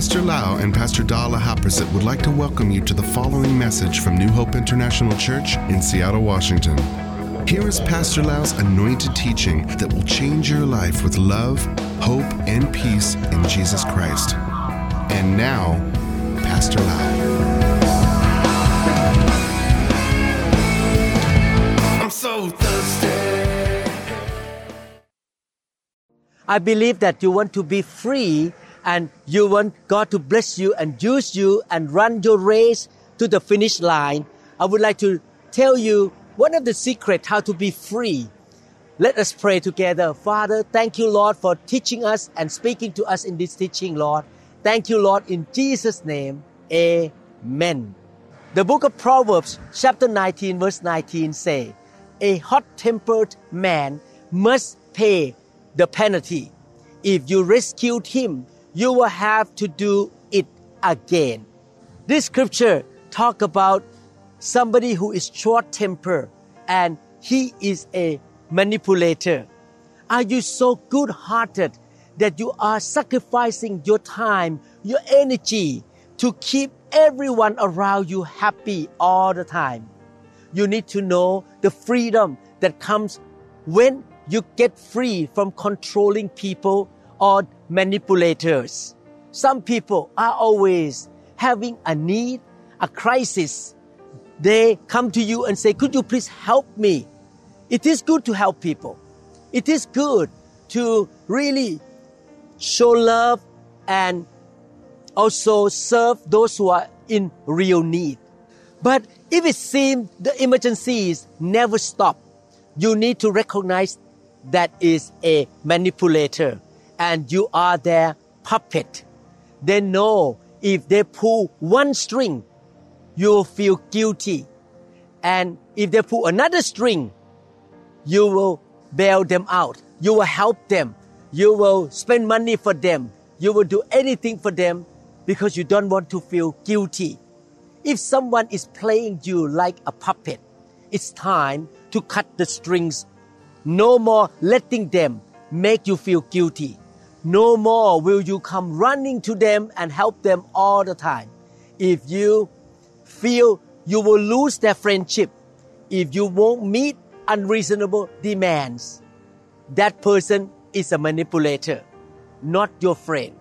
Pastor Lau and Pastor Dala Haprasit would like to welcome you to the following message from New Hope International Church in Seattle, Washington. Here is Pastor Lau's anointed teaching that will change your life with love, hope, and peace in Jesus Christ. And now, Pastor Lau. I'm so thirsty. I believe that you want to be free and you want God to bless you and use you and run your race to the finish line. I would like to tell you one of the secrets how to be free. Let us pray together. Father, thank you, Lord, for teaching us and speaking to us in this teaching, Lord. Thank you, Lord, in Jesus' name. Amen. The book of Proverbs, chapter 19, verse 19 say, A hot-tempered man must pay the penalty. If you rescued him, you will have to do it again. This scripture talk about somebody who is short tempered and he is a manipulator. Are you so good hearted that you are sacrificing your time, your energy to keep everyone around you happy all the time? You need to know the freedom that comes when you get free from controlling people or manipulators. Some people are always having a need, a crisis. They come to you and say, Could you please help me? It is good to help people. It is good to really show love and also serve those who are in real need. But if it seems the emergencies never stop, you need to recognize that is a manipulator and you are their puppet. They know if they pull one string, you will feel guilty. And if they pull another string, you will bail them out. You will help them. You will spend money for them. You will do anything for them because you don't want to feel guilty. If someone is playing you like a puppet, it's time to cut the strings. No more letting them make you feel guilty. No more will you come running to them and help them all the time. If you feel you will lose their friendship, if you won't meet unreasonable demands, that person is a manipulator, not your friend.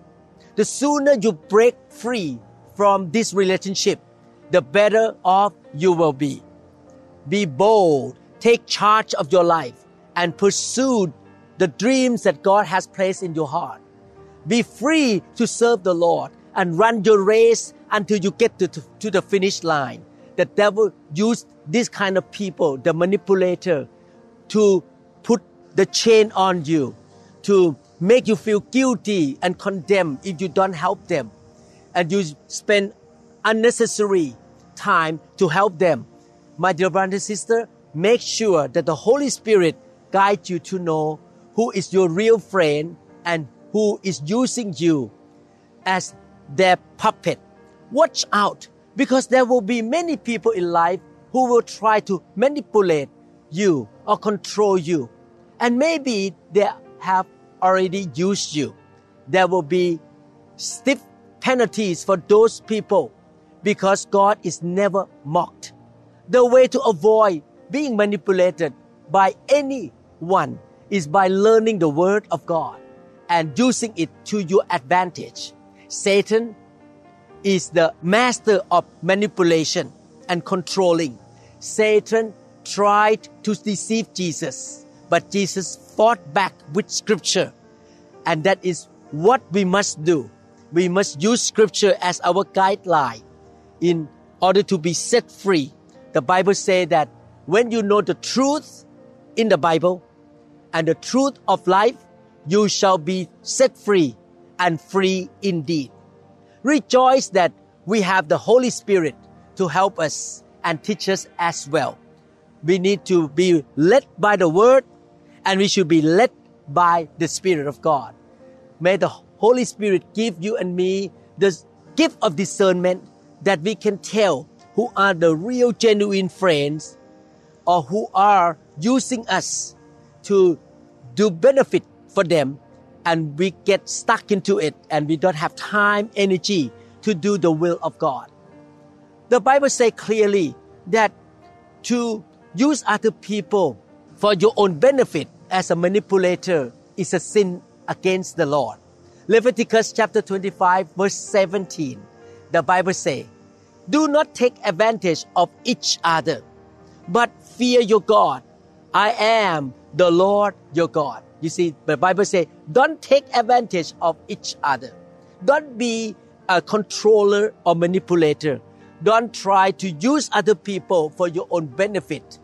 The sooner you break free from this relationship, the better off you will be. Be bold, take charge of your life, and pursue the dreams that God has placed in your heart. Be free to serve the Lord and run your race until you get to, to, to the finish line. The devil used this kind of people, the manipulator, to put the chain on you, to make you feel guilty and condemned if you don't help them. And you spend unnecessary time to help them. My dear brother and sister, make sure that the Holy Spirit guides you to know who is your real friend and who is using you as their puppet. Watch out because there will be many people in life who will try to manipulate you or control you. And maybe they have already used you. There will be stiff penalties for those people because God is never mocked. The way to avoid being manipulated by anyone is by learning the Word of God and using it to your advantage. Satan is the master of manipulation and controlling. Satan tried to deceive Jesus, but Jesus fought back with scripture. And that is what we must do. We must use scripture as our guideline in order to be set free. The Bible says that when you know the truth in the Bible, and the truth of life, you shall be set free and free indeed. Rejoice that we have the Holy Spirit to help us and teach us as well. We need to be led by the Word and we should be led by the Spirit of God. May the Holy Spirit give you and me the gift of discernment that we can tell who are the real genuine friends or who are using us to do benefit for them and we get stuck into it and we don't have time, energy to do the will of God. The Bible says clearly that to use other people for your own benefit as a manipulator is a sin against the Lord. Leviticus chapter 25 verse 17. The Bible says, Do not take advantage of each other, but fear your God. I am the Lord your God. You see, the Bible says, don't take advantage of each other. Don't be a controller or manipulator. Don't try to use other people for your own benefit.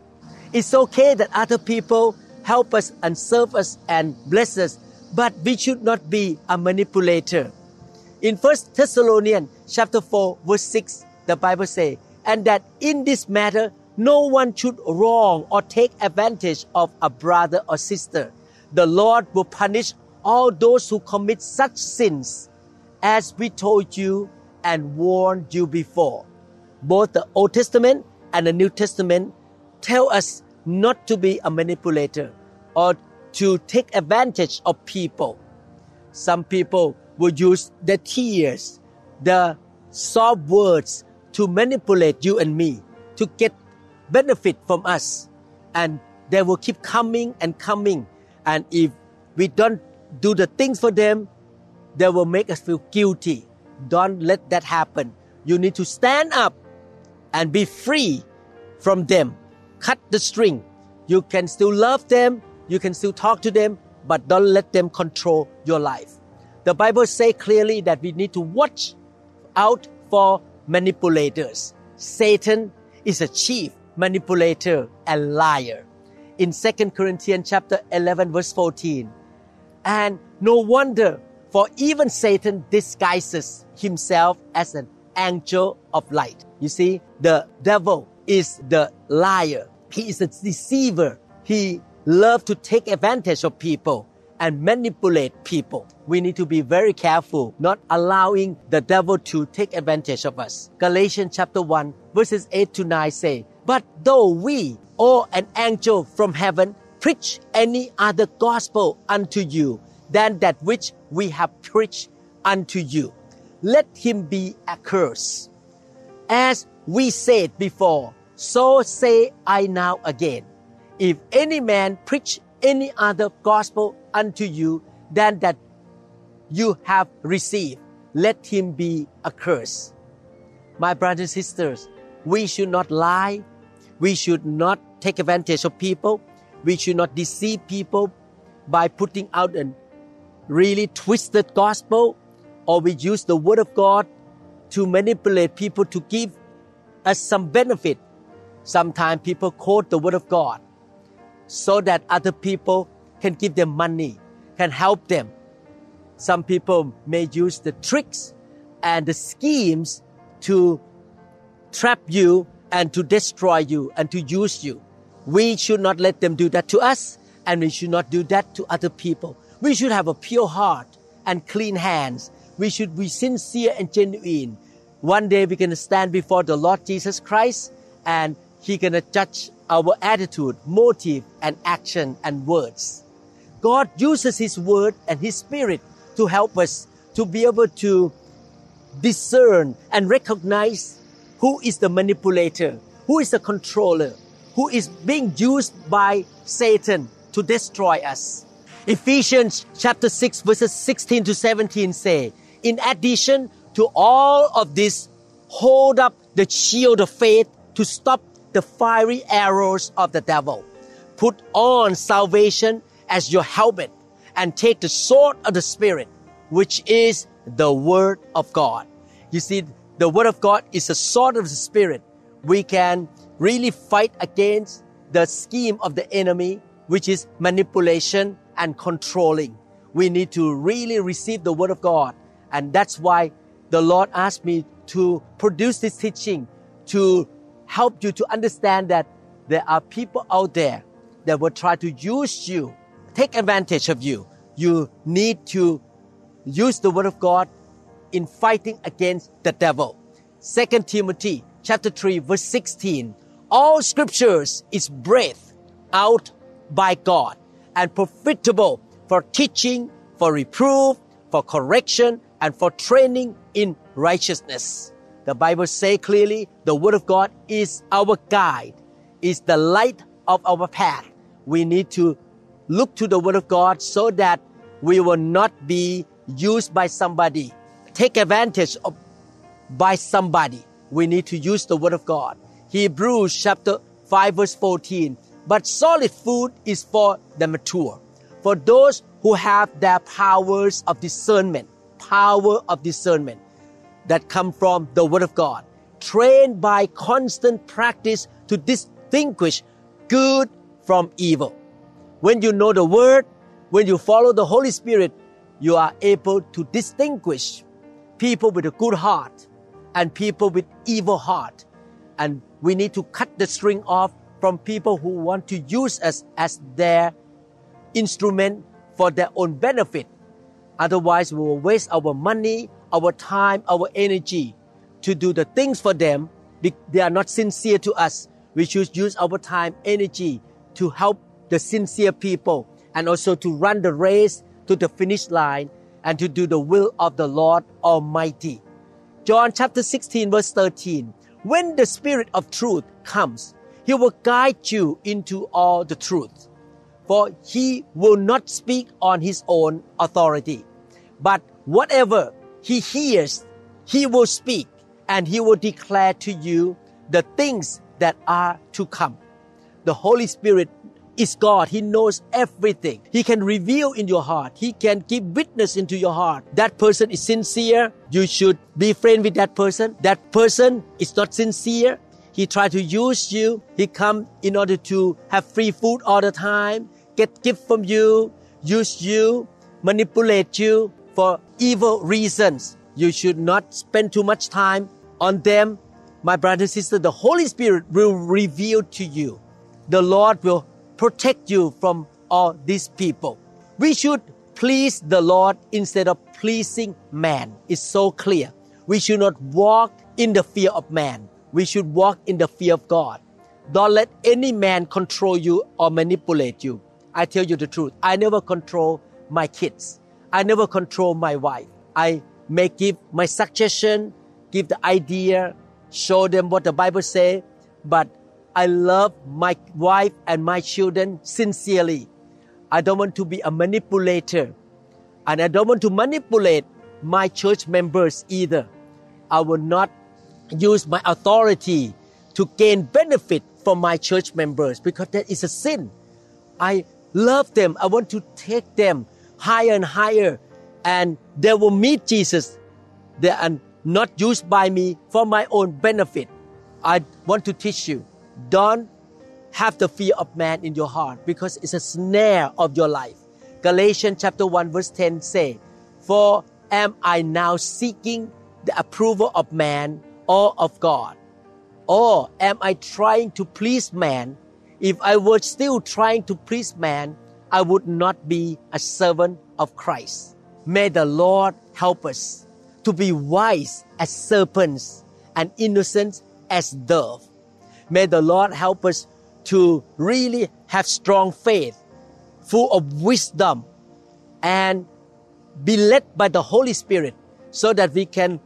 It's okay that other people help us and serve us and bless us, but we should not be a manipulator. In 1 Thessalonians chapter 4 verse 6, the Bible says, and that in this matter no one should wrong or take advantage of a brother or sister. The Lord will punish all those who commit such sins as we told you and warned you before. Both the Old Testament and the New Testament tell us not to be a manipulator or to take advantage of people. Some people will use the tears, the soft words to manipulate you and me to get benefit from us. And they will keep coming and coming. And if we don't do the things for them, they will make us feel guilty. Don't let that happen. You need to stand up and be free from them. Cut the string. You can still love them, you can still talk to them, but don't let them control your life. The Bible says clearly that we need to watch out for manipulators. Satan is a chief manipulator and liar. In 2 Corinthians chapter 11 verse 14. And no wonder for even Satan disguises himself as an angel of light. You see, the devil is the liar. He is a deceiver. He loves to take advantage of people and manipulate people. We need to be very careful, not allowing the devil to take advantage of us. Galatians chapter 1 verses 8 to 9 say, But though we or an angel from heaven preach any other gospel unto you than that which we have preached unto you, let him be accursed. As we said before, so say I now again. If any man preach any other gospel unto you than that you have received, let him be accursed. My brothers and sisters, we should not lie. We should not take advantage of people. We should not deceive people by putting out a really twisted gospel or we use the word of God to manipulate people to give us some benefit. Sometimes people quote the word of God so that other people can give them money, can help them. Some people may use the tricks and the schemes to trap you and to destroy you and to use you. We should not let them do that to us and we should not do that to other people. We should have a pure heart and clean hands. We should be sincere and genuine. One day we're going to stand before the Lord Jesus Christ and He's going to judge our attitude, motive, and action and words. God uses His word and His spirit to help us to be able to discern and recognize who is the manipulator, who is the controller, who is being used by Satan to destroy us. Ephesians chapter 6 verses 16 to 17 say, in addition to all of this, hold up the shield of faith to stop the fiery arrows of the devil. Put on salvation as your helmet and take the sword of the Spirit, which is the Word of God. You see, the Word of God is the sword of the Spirit. We can really fight against the scheme of the enemy, which is manipulation and controlling. We need to really receive the Word of God. And that's why the Lord asked me to produce this teaching to help you to understand that there are people out there that will try to use you, take advantage of you. You need to use the word of God in fighting against the devil. 2 Timothy chapter 3 verse 16. All scriptures is breathed out by God and profitable for teaching, for reproof, for correction, and for training in righteousness. The Bible say clearly the word of God is our guide, is the light of our path. We need to look to the word of God so that we will not be used by somebody, take advantage of by somebody. We need to use the word of God. Hebrews chapter 5 verse 14. But solid food is for the mature, for those who have their powers of discernment, power of discernment that come from the Word of God, trained by constant practice to distinguish good from evil. When you know the Word, when you follow the Holy Spirit, you are able to distinguish people with a good heart and people with evil heart. And we need to cut the string off from people who want to use us as their instrument for their own benefit. Otherwise, we will waste our money, our time, our energy to do the things for them. They are not sincere to us. We should use our time, energy to help the sincere people and also to run the race to the finish line and to do the will of the Lord Almighty. John chapter 16 verse 13. When the Spirit of truth comes, He will guide you into all the truth. For He will not speak on His own authority, but whatever He hears, He will speak and He will declare to you the things that are to come. The Holy Spirit is God. He knows everything. He can reveal in your heart. He can give witness into your heart. That person is sincere. You should be friend with that person. That person is not sincere. He try to use you. He come in order to have free food all the time, get gift from you, use you, manipulate you for evil reasons. You should not spend too much time on them. My brother and sister, the Holy Spirit will reveal to you. The Lord will protect you from all these people. We should please the Lord instead of pleasing man. It's so clear. We should not walk in the fear of man. We should walk in the fear of God. Don't let any man control you or manipulate you. I tell you the truth. I never control my kids. I never control my wife. I may give my suggestion, give the idea, show them what the Bible say, but I love my wife and my children sincerely. I don't want to be a manipulator. And I don't want to manipulate my church members either. I will not use my authority to gain benefit from my church members because that is a sin. I love them. I want to take them higher and higher and they will meet Jesus. They are not used by me for my own benefit. I want to teach you don't have the fear of man in your heart because it's a snare of your life. Galatians chapter 1 verse 10 say, For am I now seeking the approval of man or of God? Or am I trying to please man? If I were still trying to please man, I would not be a servant of Christ. May the Lord help us to be wise as serpents and innocent as doves May the Lord help us to really have strong faith, full of wisdom, and be led by the Holy Spirit so that we can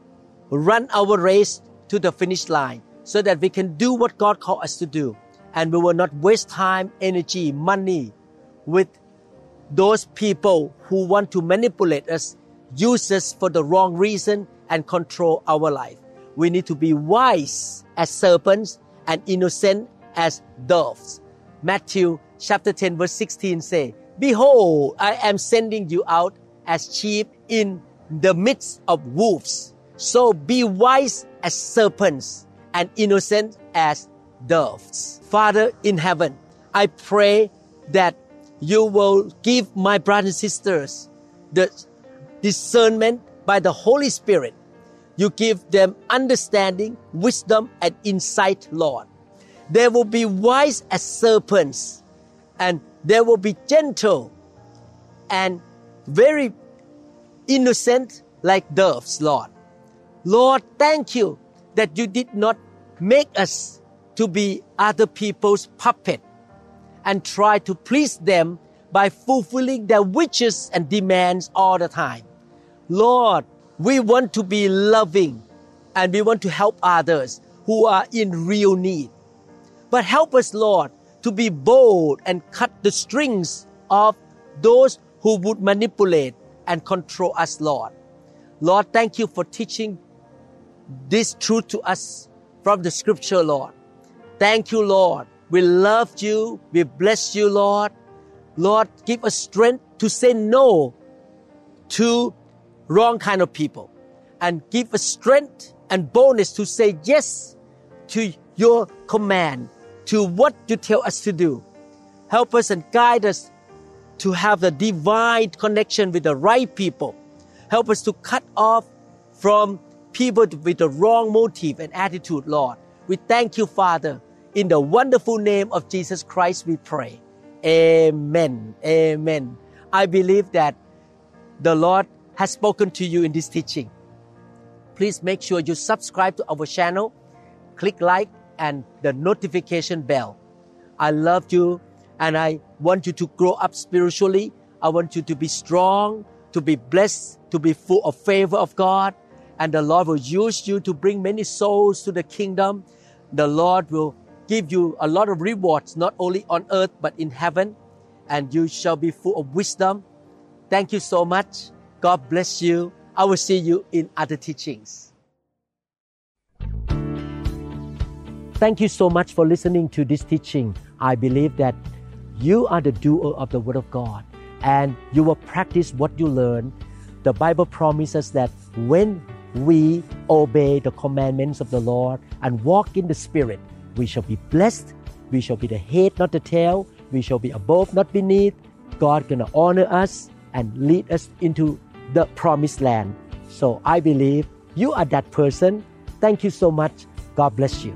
run our race to the finish line, so that we can do what God called us to do. And we will not waste time, energy, money with those people who want to manipulate us, use us for the wrong reason, and control our life. We need to be wise as serpents and innocent as doves. Matthew chapter 10 verse 16 say, Behold, I am sending you out as sheep in the midst of wolves. So be wise as serpents and innocent as doves. Father in heaven, I pray that you will give my brothers and sisters the discernment by the Holy Spirit you give them understanding, wisdom, and insight, Lord. They will be wise as serpents, and they will be gentle and very innocent like doves, Lord. Lord, thank you that you did not make us to be other people's puppet and try to please them by fulfilling their wishes and demands all the time. Lord, we want to be loving and we want to help others who are in real need. But help us, Lord, to be bold and cut the strings of those who would manipulate and control us, Lord. Lord, thank you for teaching this truth to us from the scripture, Lord. Thank you, Lord. We love you. We bless you, Lord. Lord, give us strength to say no to wrong kind of people and give us strength and boldness to say yes to your command, to what you tell us to do. Help us and guide us to have the divine connection with the right people. Help us to cut off from people with the wrong motive and attitude, Lord. We thank you, Father. In the wonderful name of Jesus Christ, we pray. Amen. Amen. I believe that the Lord has spoken to you in this teaching. Please make sure you subscribe to our channel, click like and the notification bell. I love you and I want you to grow up spiritually. I want you to be strong, to be blessed, to be full of favor of God. And the Lord will use you to bring many souls to the kingdom. The Lord will give you a lot of rewards, not only on earth, but in heaven. And you shall be full of wisdom. Thank you so much. God bless you. I will see you in other teachings. Thank you so much for listening to this teaching. I believe that you are the doer of the Word of God and you will practice what you learn. The Bible promises that when we obey the commandments of the Lord and walk in the Spirit, we shall be blessed. We shall be the head, not the tail. We shall be above, not beneath. God gonna honor us and lead us into the promised land. So I believe you are that person. Thank you so much. God bless you.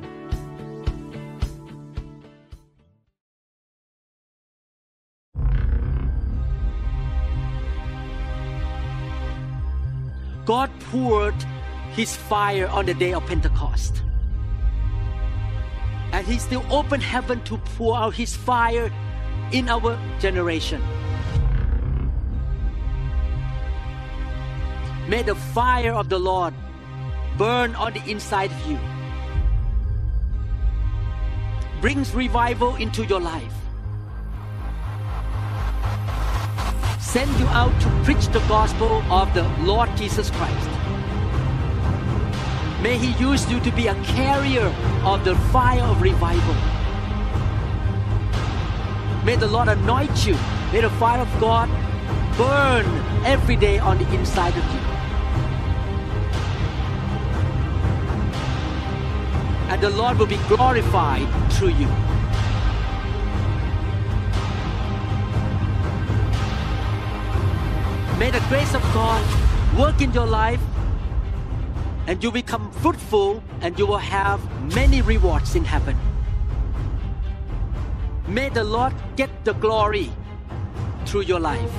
God poured his fire on the day of Pentecost. And he still opened heaven to pour out his fire in our generation. May the fire of the Lord burn on the inside of you. Brings revival into your life. Send you out to preach the gospel of the Lord Jesus Christ. May He use you to be a carrier of the fire of revival. May the Lord anoint you. May the fire of God burn every day on the inside of you. And the Lord will be glorified through you. May the grace of God work in your life and you become fruitful and you will have many rewards in heaven. May the Lord get the glory through your life.